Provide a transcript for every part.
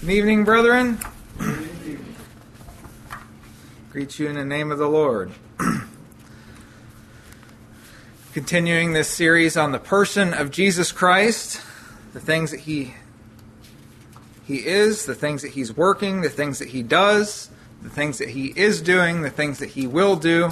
Good evening, brethren. Greet you in the name of the Lord. Continuing this series on the person of Jesus Christ, the things that he he is, the things that he's working, the things that he does, the things that he is doing, the things that he will do.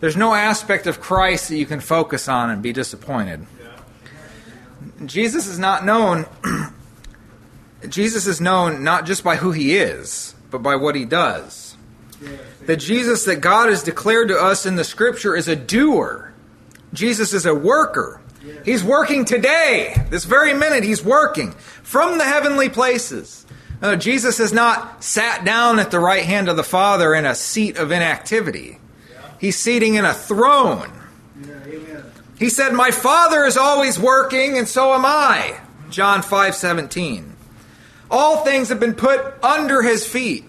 There's no aspect of Christ that you can focus on and be disappointed. Jesus is not known Jesus is known not just by who he is, but by what he does. The Jesus that God has declared to us in the scripture is a doer. Jesus is a worker. He's working today. This very minute, he's working from the heavenly places. No, Jesus has not sat down at the right hand of the Father in a seat of inactivity. He's seating in a throne. He said, My Father is always working, and so am I. John 5 17. All things have been put under his feet.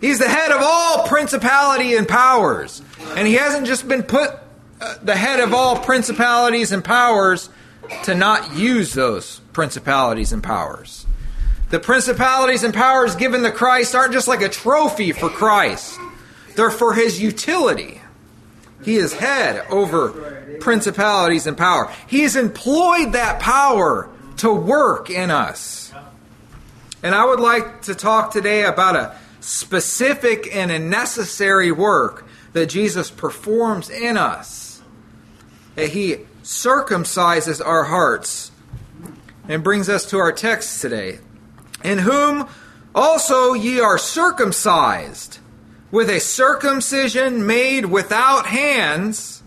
He's the head of all principality and powers. And he hasn't just been put uh, the head of all principalities and powers to not use those principalities and powers. The principalities and powers given to Christ aren't just like a trophy for Christ, they're for his utility. He is head over principalities and power. He has employed that power to work in us. And I would like to talk today about a specific and a necessary work that Jesus performs in us. That he circumcises our hearts and brings us to our text today. In whom also ye are circumcised with a circumcision made without hands,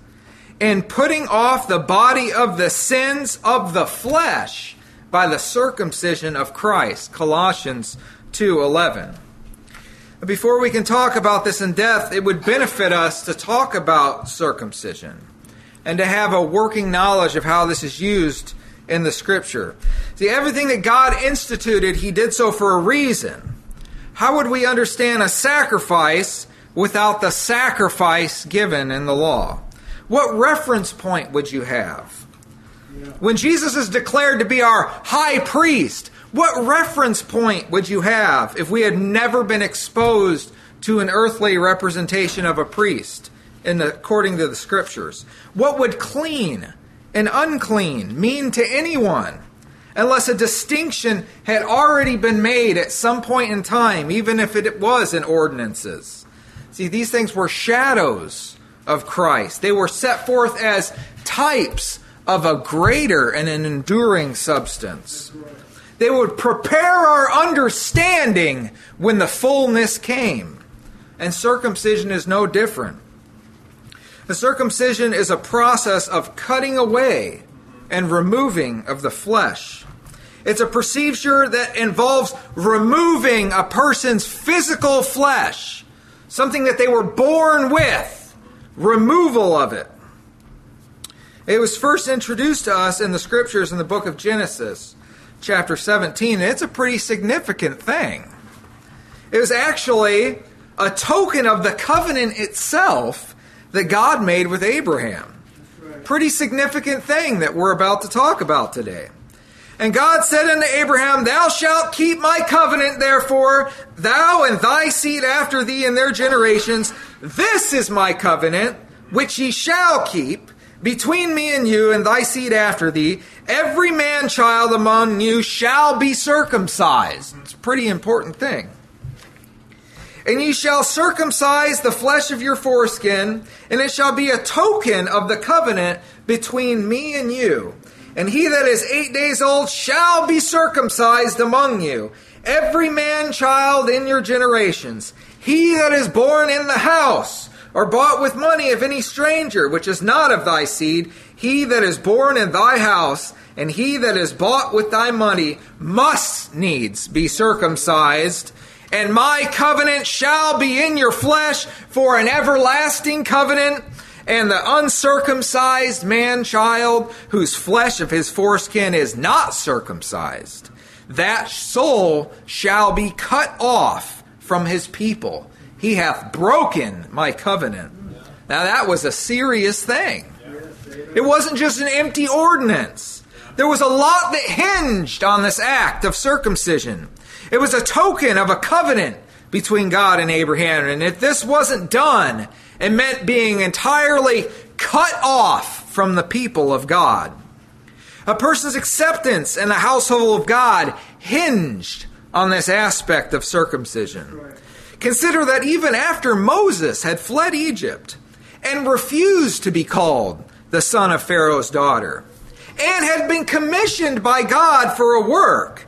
and putting off the body of the sins of the flesh by the circumcision of Christ. Colossians 2:11. Before we can talk about this in depth, it would benefit us to talk about circumcision and to have a working knowledge of how this is used in the scripture. See, everything that God instituted, he did so for a reason. How would we understand a sacrifice without the sacrifice given in the law? What reference point would you have? When Jesus is declared to be our high priest, what reference point would you have if we had never been exposed to an earthly representation of a priest in the, according to the scriptures? What would clean and unclean mean to anyone unless a distinction had already been made at some point in time, even if it was in ordinances? See, these things were shadows of Christ. They were set forth as types of a greater and an enduring substance. They would prepare our understanding when the fullness came. And circumcision is no different. The circumcision is a process of cutting away and removing of the flesh. It's a procedure that involves removing a person's physical flesh, something that they were born with, removal of it. It was first introduced to us in the scriptures in the book of Genesis, chapter 17, and it's a pretty significant thing. It was actually a token of the covenant itself that God made with Abraham. Pretty significant thing that we're about to talk about today. And God said unto Abraham, Thou shalt keep my covenant, therefore, thou and thy seed after thee in their generations. This is my covenant, which ye shall keep between me and you and thy seed after thee, every man child among you shall be circumcised. It's a pretty important thing. And ye shall circumcise the flesh of your foreskin, and it shall be a token of the covenant between me and you. And he that is eight days old shall be circumcised among you, every man child in your generations. He that is born in the house, or bought with money of any stranger, which is not of thy seed, he that is born in thy house, and he that is bought with thy money, must needs be circumcised. And my covenant shall be in your flesh for an everlasting covenant. And the uncircumcised man child, whose flesh of his foreskin is not circumcised, that soul shall be cut off from his people he hath broken my covenant. Now that was a serious thing. It wasn't just an empty ordinance. There was a lot that hinged on this act of circumcision. It was a token of a covenant between God and Abraham. And if this wasn't done, it meant being entirely cut off from the people of God. A person's acceptance in the household of God hinged on this aspect of circumcision. Consider that even after Moses had fled Egypt and refused to be called the son of Pharaoh's daughter, and had been commissioned by God for a work,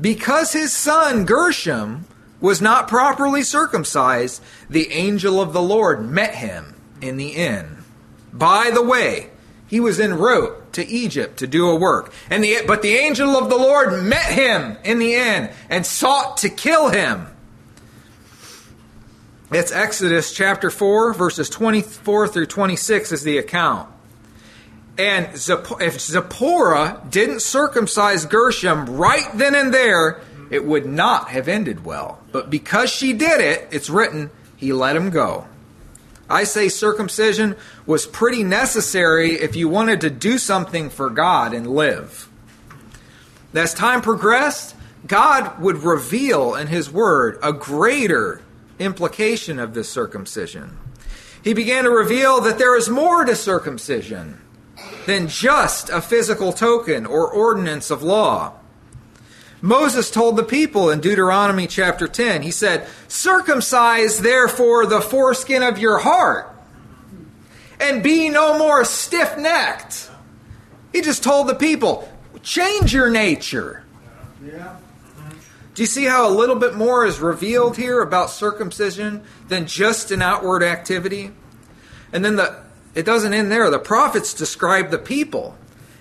because his son Gershom was not properly circumcised, the angel of the Lord met him in the inn. By the way, he was en route to Egypt to do a work. And the, but the angel of the Lord met him in the inn and sought to kill him. It's Exodus chapter 4, verses 24 through 26 is the account. And if Zipporah didn't circumcise Gershom right then and there, it would not have ended well. But because she did it, it's written, he let him go. I say circumcision was pretty necessary if you wanted to do something for God and live. As time progressed, God would reveal in His Word a greater implication of this circumcision. He began to reveal that there is more to circumcision than just a physical token or ordinance of law. Moses told the people in Deuteronomy chapter 10, he said, Circumcise therefore the foreskin of your heart, and be no more stiff necked. He just told the people, Change your nature. Yeah. Do you see how a little bit more is revealed here about circumcision than just an outward activity? And then the it doesn't end there. The prophets describe the people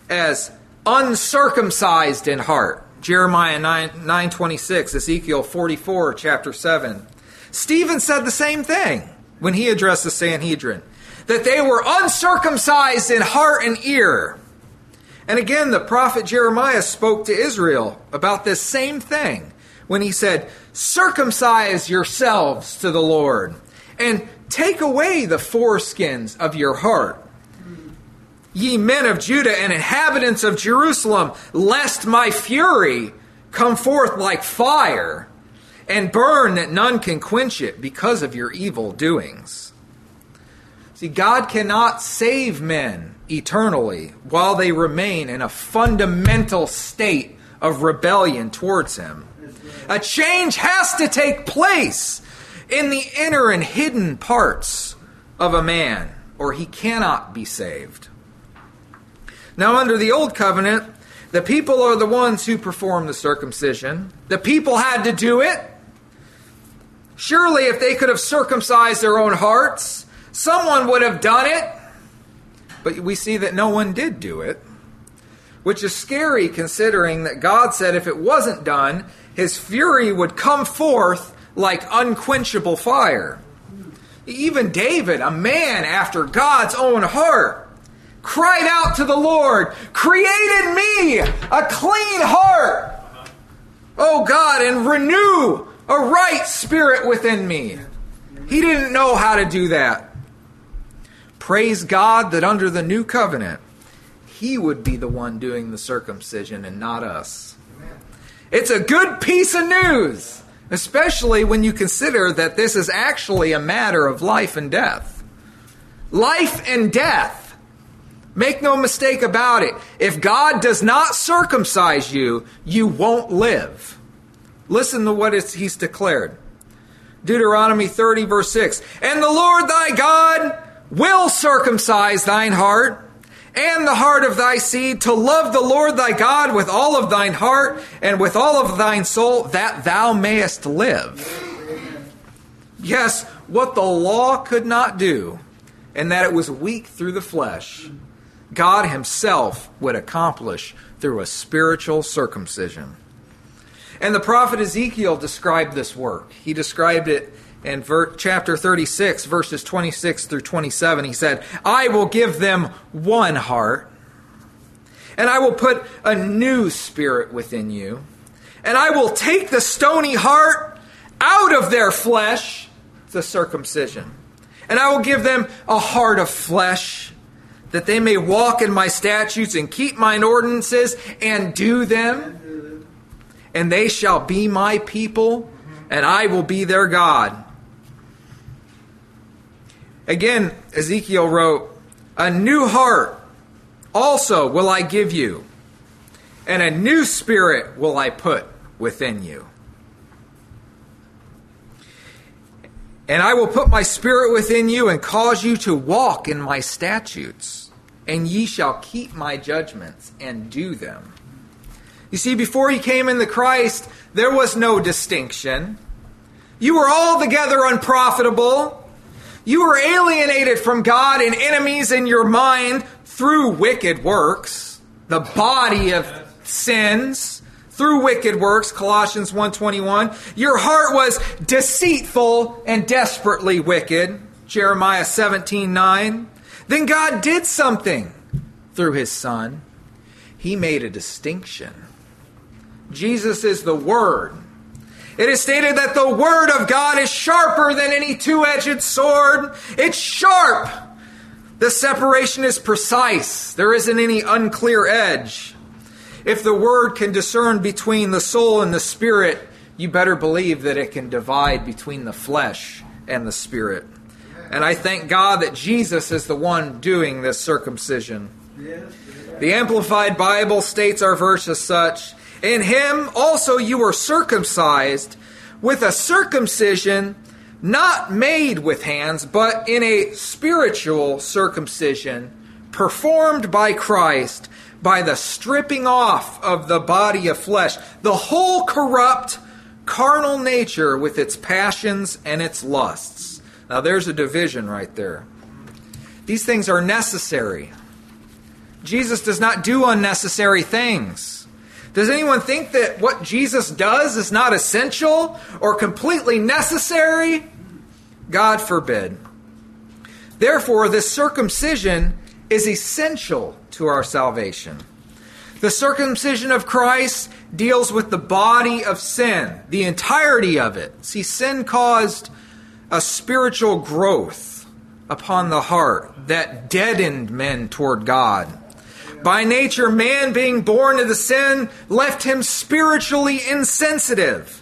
as uncircumcised in heart. Jeremiah 9, 926, Ezekiel 44, chapter 7. Stephen said the same thing when he addressed the Sanhedrin that they were uncircumcised in heart and ear. And again, the prophet Jeremiah spoke to Israel about this same thing when he said, Circumcise yourselves to the Lord, and take away the foreskins of your heart. Ye men of Judah and inhabitants of Jerusalem, lest my fury come forth like fire and burn that none can quench it because of your evil doings. See, God cannot save men eternally while they remain in a fundamental state of rebellion towards Him. A change has to take place in the inner and hidden parts of a man, or he cannot be saved. Now, under the Old Covenant, the people are the ones who perform the circumcision. The people had to do it. Surely, if they could have circumcised their own hearts, someone would have done it. But we see that no one did do it, which is scary considering that God said if it wasn't done, his fury would come forth like unquenchable fire. Even David, a man after God's own heart, cried out to the Lord, Created me a clean heart, oh God, and renew a right spirit within me. He didn't know how to do that. Praise God that under the new covenant, He would be the one doing the circumcision and not us. It's a good piece of news especially when you consider that this is actually a matter of life and death. Life and death. Make no mistake about it. If God does not circumcise you, you won't live. Listen to what he's declared. Deuteronomy 30, verse 6. And the Lord thy God will circumcise thine heart and the heart of thy seed, to love the Lord thy God with all of thine heart and with all of thine soul, that thou mayest live. Yes, what the law could not do, and that it was weak through the flesh, God Himself would accomplish through a spiritual circumcision. And the prophet Ezekiel described this work. He described it in ver- chapter 36, verses 26 through 27, he said, I will give them one heart, and I will put a new spirit within you, and I will take the stony heart out of their flesh, the circumcision, and I will give them a heart of flesh, that they may walk in my statutes and keep mine ordinances and do them. And they shall be my people, and I will be their God. Again, Ezekiel wrote, A new heart also will I give you, and a new spirit will I put within you. And I will put my spirit within you and cause you to walk in my statutes, and ye shall keep my judgments and do them. You see, before he came into Christ, there was no distinction. You were altogether unprofitable. You were alienated from God and enemies in your mind through wicked works, the body of sins through wicked works Colossians 1:21 your heart was deceitful and desperately wicked Jeremiah 17:9 then God did something through his son. He made a distinction. Jesus is the word it is stated that the word of God is sharper than any two-edged sword it's sharp the separation is precise. There isn't any unclear edge. If the word can discern between the soul and the spirit, you better believe that it can divide between the flesh and the spirit. And I thank God that Jesus is the one doing this circumcision. The Amplified Bible states our verse as such In him also you were circumcised with a circumcision not made with hands, but in a spiritual circumcision performed by Christ by the stripping off of the body of flesh, the whole corrupt carnal nature with its passions and its lusts. Now, there's a division right there. These things are necessary. Jesus does not do unnecessary things. Does anyone think that what Jesus does is not essential or completely necessary? God forbid. Therefore, this circumcision is essential to our salvation. The circumcision of Christ deals with the body of sin, the entirety of it. See, sin caused a spiritual growth upon the heart that deadened men toward God. By nature, man being born into sin left him spiritually insensitive.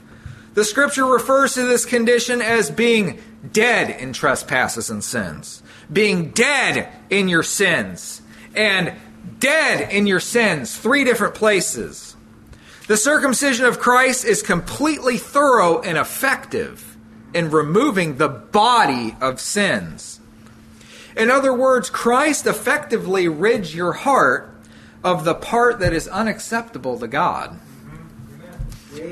The scripture refers to this condition as being dead in trespasses and sins, being dead in your sins, and dead in your sins, three different places. The circumcision of Christ is completely thorough and effective in removing the body of sins. In other words, Christ effectively rids your heart of the part that is unacceptable to God.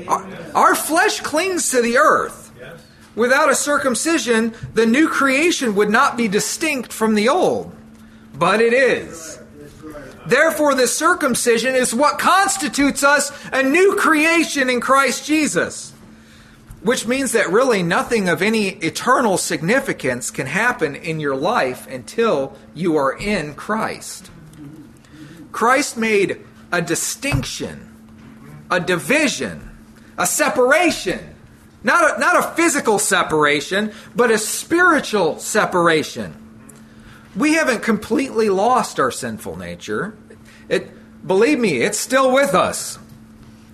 Our, our flesh clings to the earth. Without a circumcision, the new creation would not be distinct from the old. But it is. Therefore, the circumcision is what constitutes us a new creation in Christ Jesus. Which means that really nothing of any eternal significance can happen in your life until you are in Christ. Christ made a distinction, a division, a separation not a, not a physical separation, but a spiritual separation. We haven't completely lost our sinful nature. It, believe me, it's still with us.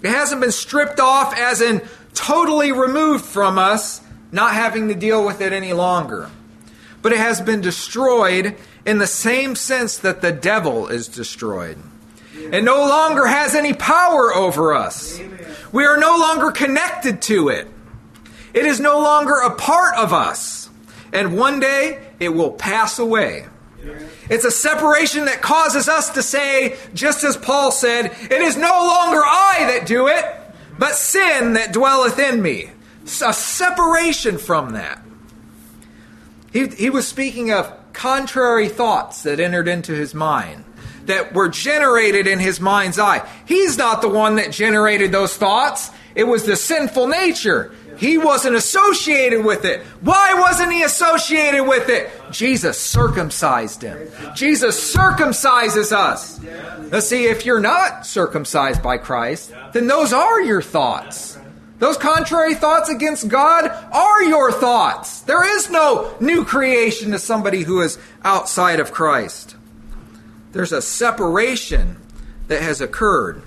It hasn't been stripped off, as in totally removed from us, not having to deal with it any longer. But it has been destroyed in the same sense that the devil is destroyed. It no longer has any power over us. We are no longer connected to it. It is no longer a part of us. And one day it will pass away. It's a separation that causes us to say, just as Paul said, It is no longer I that do it, but sin that dwelleth in me. A separation from that. He, he was speaking of contrary thoughts that entered into his mind, that were generated in his mind's eye. He's not the one that generated those thoughts, it was the sinful nature he wasn't associated with it. Why wasn't he associated with it? Jesus circumcised him. Jesus circumcises us. Now, see, if you're not circumcised by Christ, then those are your thoughts. Those contrary thoughts against God are your thoughts. There is no new creation to somebody who is outside of Christ. There's a separation that has occurred.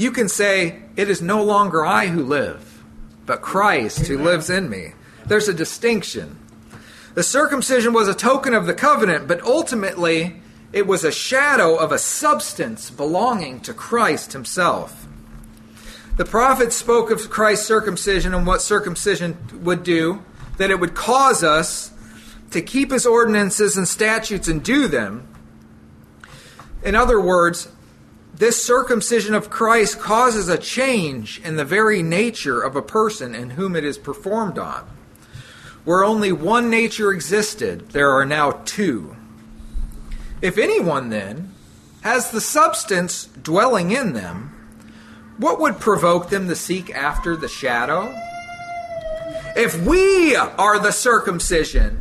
you can say, It is no longer I who live, but Christ who lives in me. There's a distinction. The circumcision was a token of the covenant, but ultimately it was a shadow of a substance belonging to Christ himself. The prophets spoke of Christ's circumcision and what circumcision would do, that it would cause us to keep his ordinances and statutes and do them. In other words, this circumcision of Christ causes a change in the very nature of a person in whom it is performed on. Where only one nature existed, there are now two. If anyone, then, has the substance dwelling in them, what would provoke them to seek after the shadow? If we are the circumcision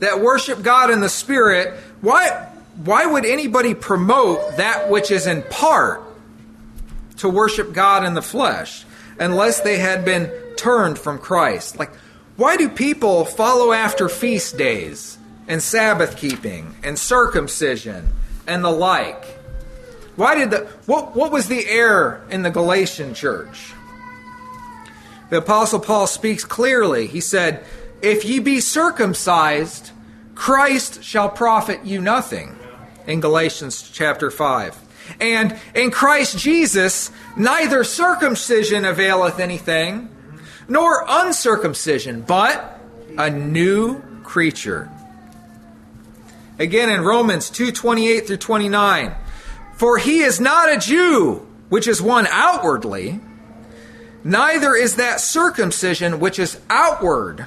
that worship God in the Spirit, why, why would anybody promote that which is in part to worship God in the flesh unless they had been turned from Christ? Like, why do people follow after feast days and Sabbath keeping and circumcision and the like? Why did the what what was the error in the Galatian church? The apostle Paul speaks clearly. He said, "If ye be circumcised, Christ shall profit you nothing." in Galatians chapter 5. And in Christ Jesus, neither circumcision availeth anything, nor uncircumcision, but a new creature. Again in Romans 2:28 through 29, for he is not a Jew, which is one outwardly, neither is that circumcision which is outward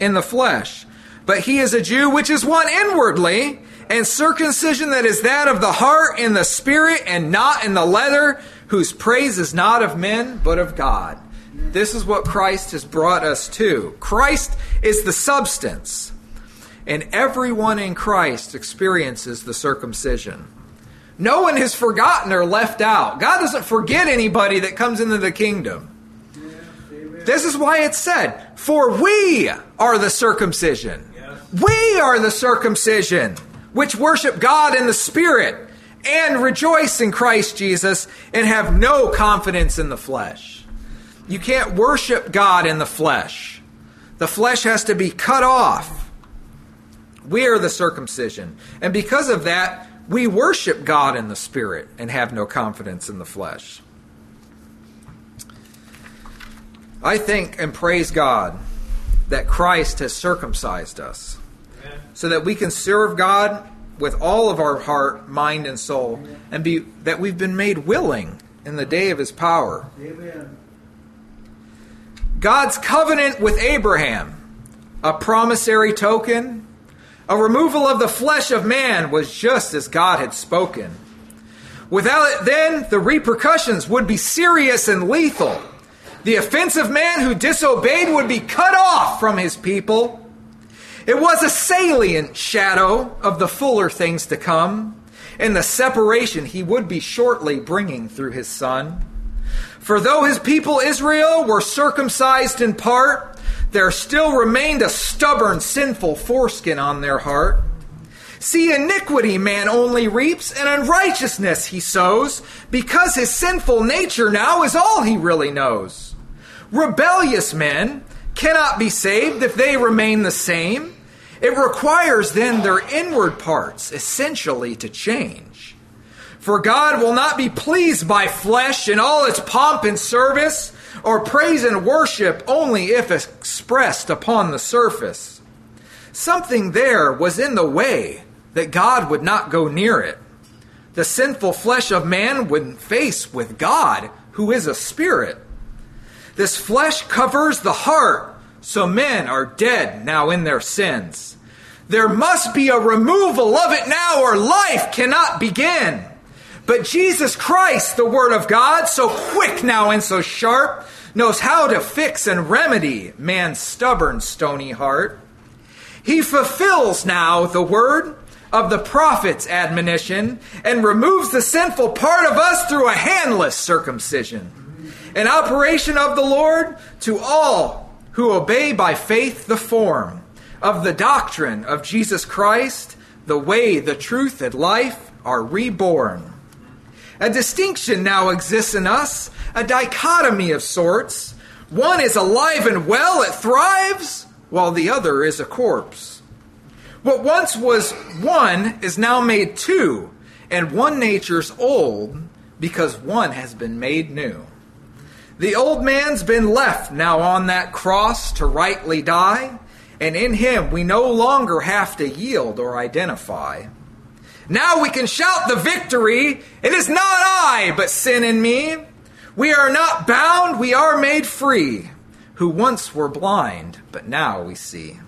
in the flesh, but he is a Jew which is one inwardly, and circumcision that is that of the heart in the spirit and not in the leather, whose praise is not of men, but of God. This is what Christ has brought us to. Christ is the substance, and everyone in Christ experiences the circumcision. No one has forgotten or left out. God doesn't forget anybody that comes into the kingdom. This is why it's said, For we are the circumcision. We are the circumcision which worship God in the Spirit and rejoice in Christ Jesus and have no confidence in the flesh. You can't worship God in the flesh. The flesh has to be cut off. We are the circumcision. And because of that, we worship God in the Spirit and have no confidence in the flesh. I think and praise God that Christ has circumcised us so that we can serve God with all of our heart, mind, and soul, and be that we've been made willing in the day of his power. Amen. God's covenant with Abraham, a promissory token, a removal of the flesh of man was just as God had spoken. Without it, then, the repercussions would be serious and lethal. The offensive man who disobeyed would be cut off from his people it was a salient shadow of the fuller things to come, and the separation he would be shortly bringing through his Son. For though his people Israel were circumcised in part, there still remained a stubborn, sinful foreskin on their heart. See, iniquity man only reaps, and unrighteousness he sows, because his sinful nature now is all he really knows. Rebellious men cannot be saved if they remain the same. It requires then their inward parts essentially to change. For God will not be pleased by flesh in all its pomp and service, or praise and worship only if expressed upon the surface. Something there was in the way that God would not go near it. The sinful flesh of man would face with God, who is a spirit. This flesh covers the heart, so men are dead now in their sins. There must be a removal of it now, or life cannot begin. But Jesus Christ, the Word of God, so quick now and so sharp, knows how to fix and remedy man's stubborn, stony heart. He fulfills now the word of the prophet's admonition and removes the sinful part of us through a handless circumcision. An operation of the Lord to all who obey by faith the form of the doctrine of Jesus Christ, the way, the truth, and life are reborn. A distinction now exists in us, a dichotomy of sorts. One is alive and well, it thrives, while the other is a corpse. What once was one is now made two, and one nature's old because one has been made new. The old man's been left now on that cross to rightly die, and in him we no longer have to yield or identify. Now we can shout the victory. It is not I, but sin in me. We are not bound, we are made free, who once were blind, but now we see.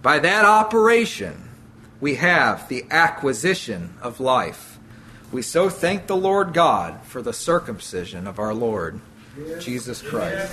By that operation, we have the acquisition of life. We so thank the Lord God for the circumcision of our Lord, Jesus Christ.